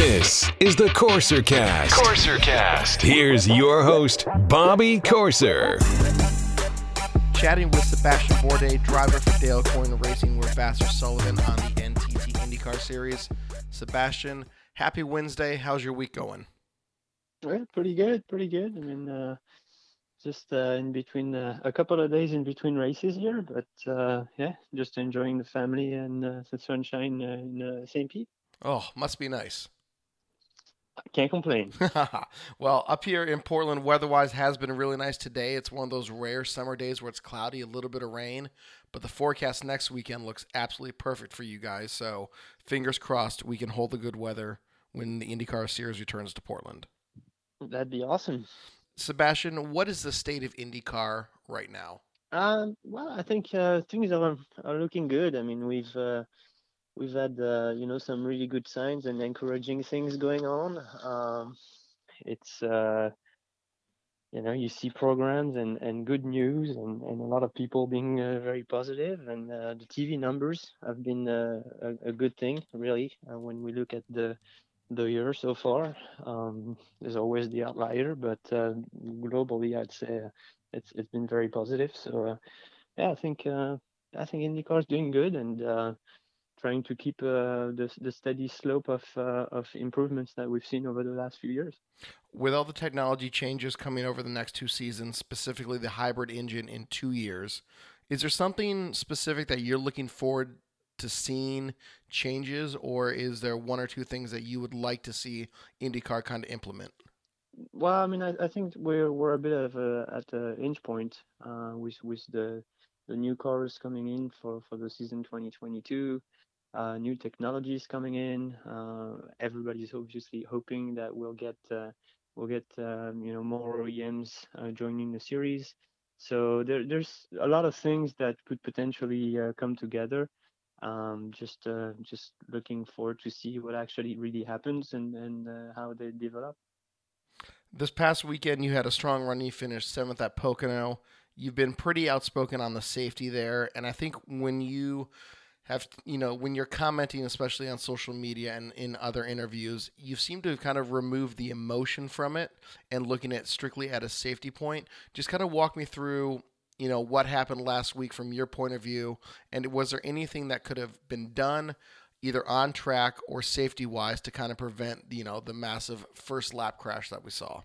This is the Corser Cast. Corser Cast. Here's your host, Bobby Corser. Chatting with Sebastian Bourdais, driver for Dale Coyne Racing, with Vasser Sullivan on the NTT IndyCar Series. Sebastian, happy Wednesday. How's your week going? Well, pretty good, pretty good. I mean, uh, just uh, in between uh, a couple of days in between races here, but uh, yeah, just enjoying the family and uh, the sunshine uh, in uh, St. Pete. Oh, must be nice. Can't complain. well, up here in Portland, weather-wise, has been really nice today. It's one of those rare summer days where it's cloudy, a little bit of rain, but the forecast next weekend looks absolutely perfect for you guys. So, fingers crossed, we can hold the good weather when the IndyCar Series returns to Portland. That'd be awesome. Sebastian, what is the state of IndyCar right now? Um, well, I think uh, things are are looking good. I mean, we've uh, we've had uh, you know some really good signs and encouraging things going on. Um, it's uh, you know you see programs and, and good news and, and a lot of people being uh, very positive. and uh, the TV numbers have been uh, a, a good thing really uh, when we look at the the year so far. Um, there's always the outlier, but uh, globally I'd say it's it's been very positive. So uh, yeah, I think I think IndyCar is doing good and trying to keep uh, the, the steady slope of, uh, of improvements that we've seen over the last few years. With all the technology changes coming over the next two seasons, specifically the hybrid engine in two years, is there something specific that you're looking forward to seeing changes, or is there one or two things that you would like to see IndyCar kind of implement? Well, I mean, I, I think we're we're a bit of a, at the inch point uh, with with the the new cars coming in for for the season 2022 uh, new technologies coming in. Uh, everybody's obviously hoping that we'll get uh, we'll get um, you know more OEMs uh, joining the series. So there, there's a lot of things that could potentially uh, come together. Um, just uh, just looking forward to see what actually really happens and and how they develop. This past weekend, you had a strong run. You finished seventh at Pocono. You've been pretty outspoken on the safety there, and I think when you have you know when you're commenting especially on social media and in other interviews you seem to kind of remove the emotion from it and looking at strictly at a safety point. Just kind of walk me through you know what happened last week from your point of view and was there anything that could have been done either on track or safety wise to kind of prevent you know the massive first lap crash that we saw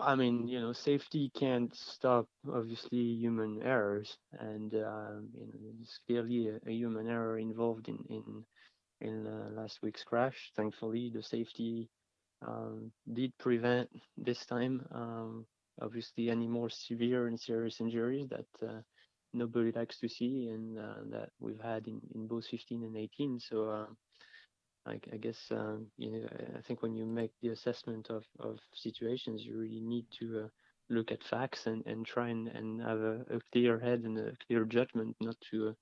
I mean, you know, safety can't stop obviously human errors, and uh, you know, there's clearly a, a, human error involved in in in uh, last week's crash. Thankfully, the safety um, did prevent this time. Um, obviously, any more severe and serious injuries that uh, nobody likes to see, and uh, that we've had in in both 15 and 18. So uh, I, I guess um, you know I think when you make the assessment of, of situations, you really need to uh, look at facts and, and try and, and have a, a clear head and a clear judgment, not to uh,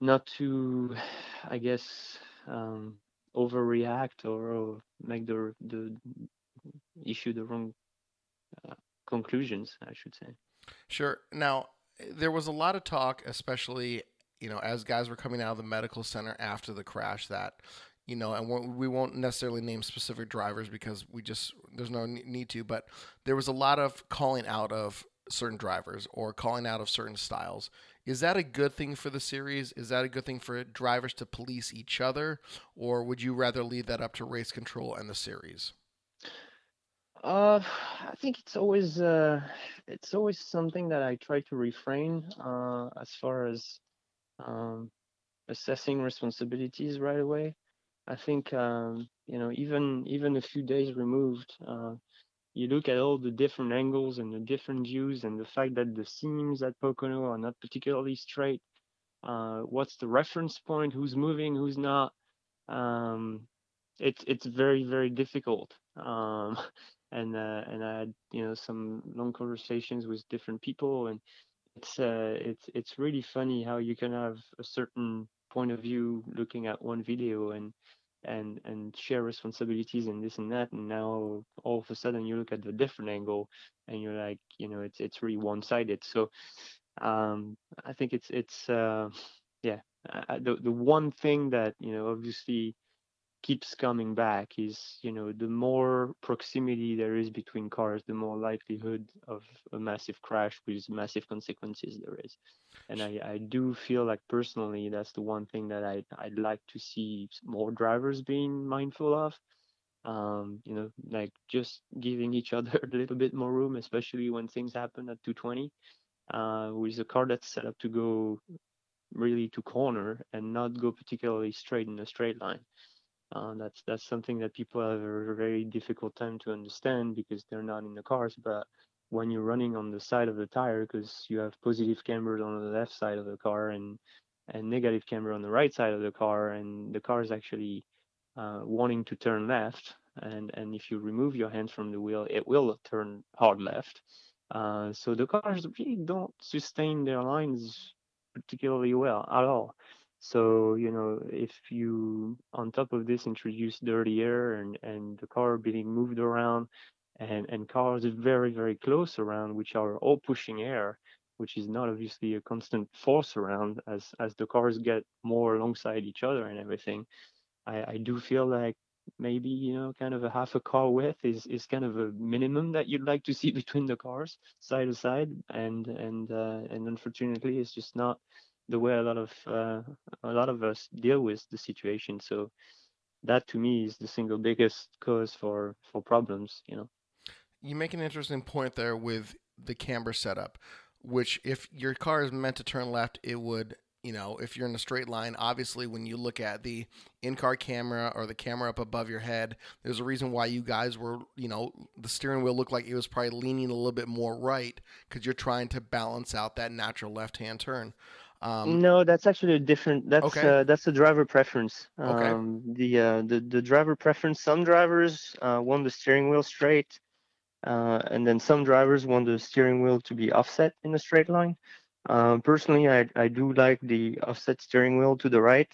not to I guess um, overreact or, or, make the the issue the wrong uh, conclusions. I should say. Sure. Now there was a lot of talk, especially you know, as guys were coming out of the medical center after the crash, that you know, and we won't necessarily name specific drivers because we just there's no need to. But there was a lot of calling out of certain drivers or calling out of certain styles. Is that a good thing for the series? Is that a good thing for drivers to police each other, or would you rather leave that up to race control and the series? Uh, I think it's always uh, it's always something that I try to refrain uh, as far as um, assessing responsibilities right away. I think um, you know even even a few days removed, uh, you look at all the different angles and the different views and the fact that the seams at Pocono are not particularly straight. Uh, what's the reference point? Who's moving? Who's not? Um, it's it's very very difficult. Um, and uh, and I had you know some long conversations with different people, and it's uh, it's it's really funny how you can have a certain point of view looking at one video and and and share responsibilities and this and that and now all of a sudden you look at the different angle and you're like you know it's it's really one-sided. So um i think it's it's uh yeah I, the the one thing that you know obviously keeps coming back is you know the more proximity there is between cars the more likelihood of a massive crash with massive consequences there is. And i, I do feel like personally that's the one thing that I, i'd like to see more drivers being mindful of. Um, you know like just giving each other a little bit more room especially when things happen at 220 uh, with a car that's set up to go really to corner and not go particularly straight in a straight line uh, that's that's something that people have a very difficult time to understand because they're not in the cars. But when you're running on the side of the tire, because you have positive cambers on the left side of the car and and negative camber on the right side of the car, and the car is actually uh, wanting to turn left, and and if you remove your hands from the wheel, it will turn hard left. Uh, so the cars really don't sustain their lines particularly well at all. So, you know, if you on top of this introduce dirty air and, and the car being moved around and, and cars very, very close around, which are all pushing air, which is not obviously a constant force around as, as the cars get more alongside each other and everything, I, I do feel like maybe, you know, kind of a half a car width is, is kind of a minimum that you'd like to see between the cars side to side. And, and, uh, and unfortunately, it's just not the way a lot of uh, a lot of us deal with the situation. So that to me is the single biggest cause for for problems. You know. You make an interesting point there with the camber setup, which if your car is meant to turn left, it would you know, if you're in a straight line, obviously when you look at the in-car camera or the camera up above your head, there's a reason why you guys were, you know, the steering wheel looked like it was probably leaning a little bit more right because you're trying to balance out that natural left-hand turn. Um, no, that's actually a different. That's okay. uh, that's a driver preference. Okay. Um, the uh, the the driver preference. Some drivers uh, want the steering wheel straight, uh, and then some drivers want the steering wheel to be offset in a straight line. Um, personally, I I do like the offset steering wheel to the right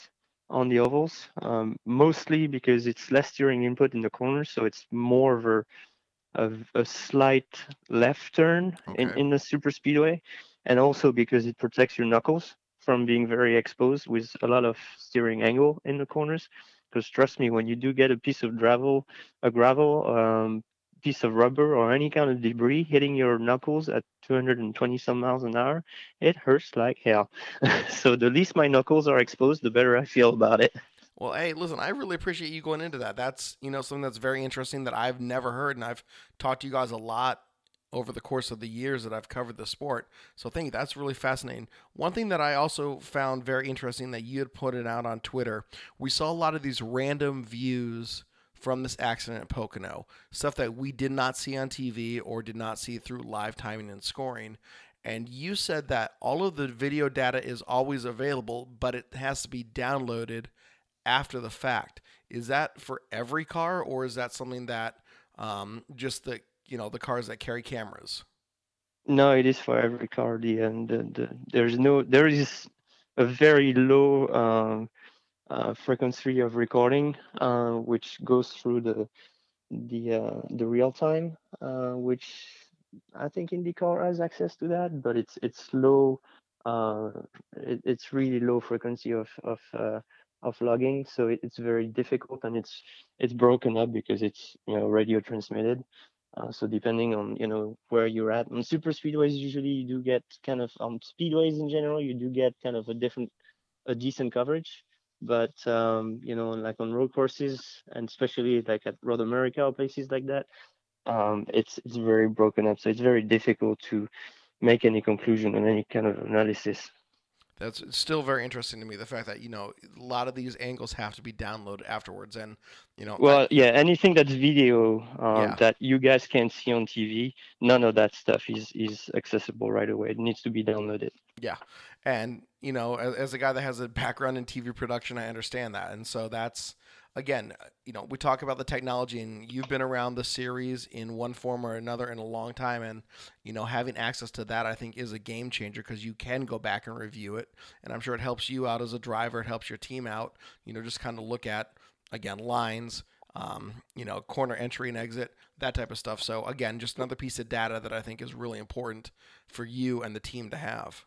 on the ovals, um, mostly because it's less steering input in the corners, so it's more of a of a slight left turn okay. in in the super speedway and also because it protects your knuckles from being very exposed with a lot of steering angle in the corners. Because trust me, when you do get a piece of gravel, a gravel um, piece of rubber or any kind of debris hitting your knuckles at 220 some miles an hour, it hurts like hell. so the least my knuckles are exposed, the better I feel about it. Well, hey, listen, I really appreciate you going into that. That's, you know, something that's very interesting that I've never heard and I've talked to you guys a lot over the course of the years that I've covered the sport. So I think that's really fascinating. One thing that I also found very interesting that you had put it out on Twitter, we saw a lot of these random views from this accident at Pocono, stuff that we did not see on TV or did not see through live timing and scoring. And you said that all of the video data is always available, but it has to be downloaded after the fact. Is that for every car, or is that something that um, just the you know the cars that carry cameras. No, it is for every car. The and the, the, there's no there is a very low um, uh, frequency of recording, uh, which goes through the the uh, the real time, uh, which I think IndyCar has access to that, but it's it's low. Uh, it, it's really low frequency of of uh, of logging, so it, it's very difficult and it's it's broken up because it's you know radio transmitted. Uh, so depending on you know where you're at on super speedways, usually you do get kind of on speedways in general, you do get kind of a different, a decent coverage. But um, you know, like on road courses, and especially like at Road America or places like that, um, it's it's very broken up. So it's very difficult to make any conclusion on any kind of analysis that's still very interesting to me the fact that you know a lot of these angles have to be downloaded afterwards and you know well I, yeah anything that's video um, yeah. that you guys can't see on tv none of that stuff is is accessible right away. It needs to be downloaded. Yeah. And you know as, as a guy that has a background in tv production i understand that. And so that's again, uh, you know, we talk about the technology, and you've been around the series in one form or another in a long time, and you know, having access to that, I think, is a game changer because you can go back and review it, and I'm sure it helps you out as a driver. It helps your team out. You know, just kind of look at again lines. Um, you know, corner entry and exit, that type of stuff. So again, just another piece of data that I think is really important for you and the team to have.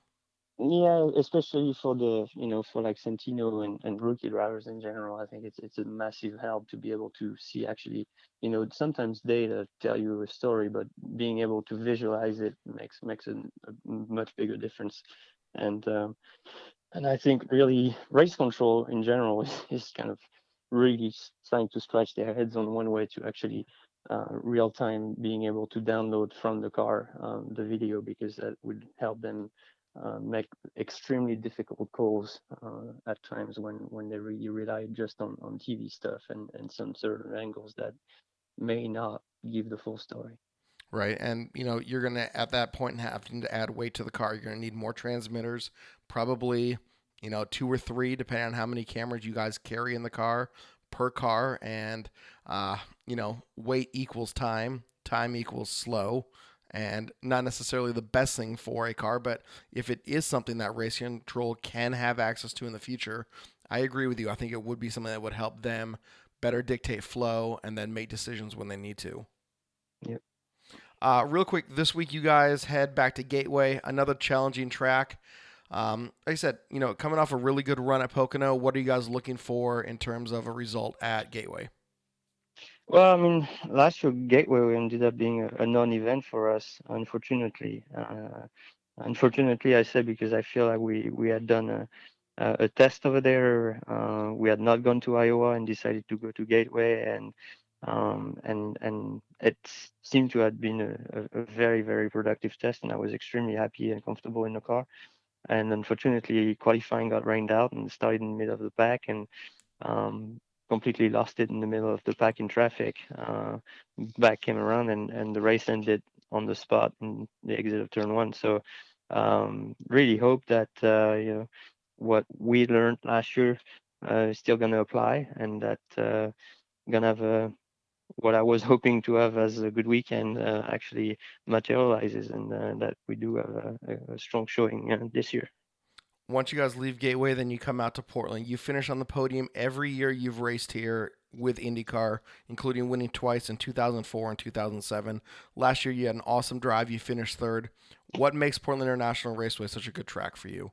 Yeah, especially for the you know for like Santino and, and rookie drivers in general, I think it's it's a massive help to be able to see actually you know sometimes data tell you a story, but being able to visualize it makes makes a, a much bigger difference, and um, and I think really race control in general is, is kind of really trying to scratch their heads on one way to actually uh, real time being able to download from the car um, the video because that would help them make extremely difficult calls uh, at times when, when they really rely just on, on TV stuff and, and some certain angles that may not give the full story. Right. And, you know, you're going to, at that point, have to add weight to the car. You're going to need more transmitters, probably, you know, two or three, depending on how many cameras you guys carry in the car per car. And, uh, you know, weight equals time, time equals slow and not necessarily the best thing for a car, but if it is something that race control can have access to in the future, I agree with you. I think it would be something that would help them better dictate flow and then make decisions when they need to. Yep. Uh, real quick, this week you guys head back to Gateway, another challenging track. Um, like I said, you know, coming off a really good run at Pocono, what are you guys looking for in terms of a result at Gateway? Well, I mean, last year Gateway ended up being a, a non-event for us, unfortunately. Uh, unfortunately, I say because I feel like we we had done a a, test over there. Uh, we had not gone to Iowa and decided to go to Gateway, and um, and and it seemed to have been a, a, very very productive test, and I was extremely happy and comfortable in the car. And unfortunately, qualifying got rained out and started in the middle of the pack, and um, completely lost it in the middle of the pack in traffic. Uh, back came around and, and the race ended on the spot in the exit of turn one. So um, really hope that uh, you know what we learned last year uh, is still going to apply and that uh, going to have a what I was hoping to have as a good weekend uh, actually materializes and uh, that we do have a, a strong showing uh, this year once you guys leave Gateway, then you come out to Portland. You finish on the podium every year you've raced here with IndyCar, including winning twice in 2004 and 2007. Last year, you had an awesome drive. You finished third. What makes Portland International Raceway such a good track for you?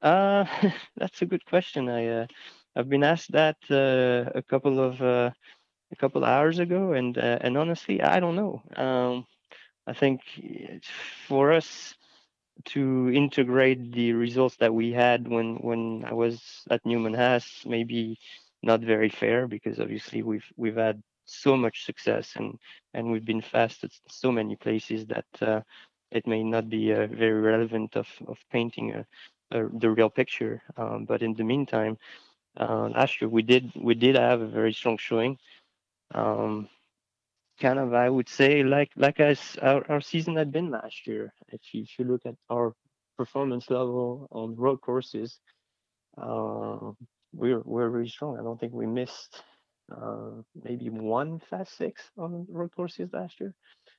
Uh, that's a good question. I uh, I've been asked that uh, a couple of uh, a couple hours ago, and uh, and honestly, I don't know. Um, I think for us, to integrate the results that we had when when I was at Newman Haas maybe not very fair because obviously we've we've had so much success and and we've been fast at so many places that uh, it may not be uh, very relevant of of painting a, a, the real picture. Um, but in the meantime, uh, last year we did we did have a very strong showing. Um, kind of I would say like like as our, our season had been last year. If you, if you look at our performance level on road courses, uh, we're we're really strong. I don't think we missed uh, maybe one fast six on road courses last year.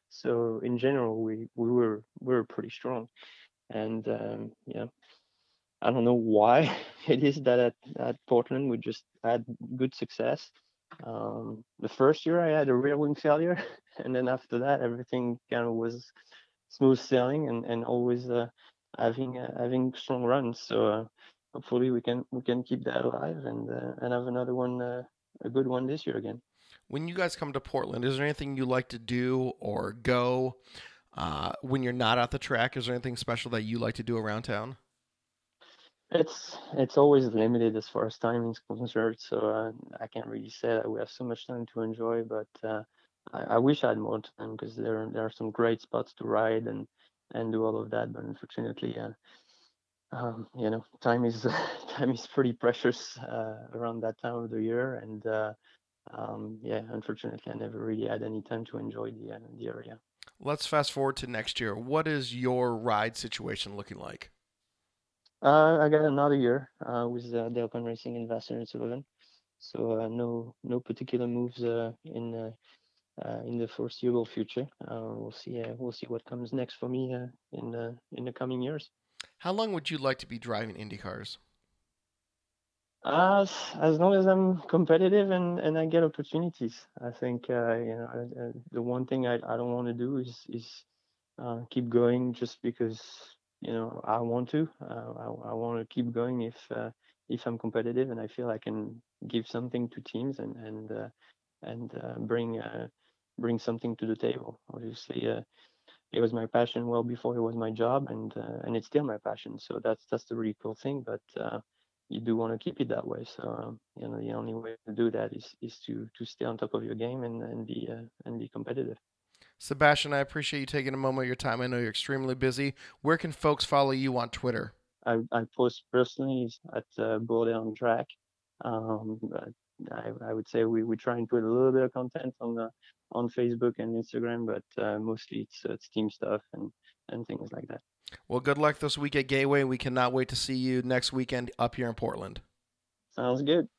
So in general, we we were we were pretty strong, and um, yeah. I don't know why it is that at, at Portland we just had good success um, the first year I had a rear wing failure, and then after that everything kind of was smooth sailing and and always uh, having uh, having strong runs. So uh, hopefully we can we can keep that alive and uh, and have another one uh, a good one this year again. When you guys come to Portland, is there anything you like to do or go uh, when you're not at the track? Is there anything special that you like to do around town? It's it's always limited as far as time is concerned, so uh, I can't really say that we have so much time to enjoy. But uh, I, I, wish I had more time because there there are some great spots to ride and and do all of that. But unfortunately, uh, um, you know, time is time is pretty precious uh, around that time of the year, and uh, um, yeah, unfortunately, I never really had any time to enjoy the uh, the area. Let's fast forward to next year. What is your ride situation looking like? Uh, I got another year uh, with uh, Dale Coyne Racing Investor in Sullivan. So uh, no no particular moves uh, in uh, uh, in the foreseeable future. Uh, we'll see uh, we'll see what comes next for me uh, in the in the coming years. How long would you like to be driving Indy cars? As as long as I'm competitive and, and I get opportunities, I think uh, you know uh, the one thing I, I don't want to do is is uh, keep going just because you know I want to. Uh, I, I want to keep going if uh, if I'm competitive and I feel I can give something to teams and and uh, and uh, bring uh, bring something to the table. Obviously, uh, it was my passion well before it was my job, and and it's still my passion. So that's that's the really cool thing. But you do want to keep it that way. So um, you know the only way to do that is is to to stay on top of your game and and be and be competitive. Sebastian, I appreciate you taking a moment of your time. I know you're extremely busy. Where can folks follow you on Twitter? I, I post personally at uh, on Track. Um, I, I would say we, we try and put a little bit of content on the on Facebook and Instagram, but uh, mostly it's, uh, it's team stuff and, and things like that. Well, good luck this week at Gateway. We cannot wait to see you next weekend up here in Portland. Sounds good.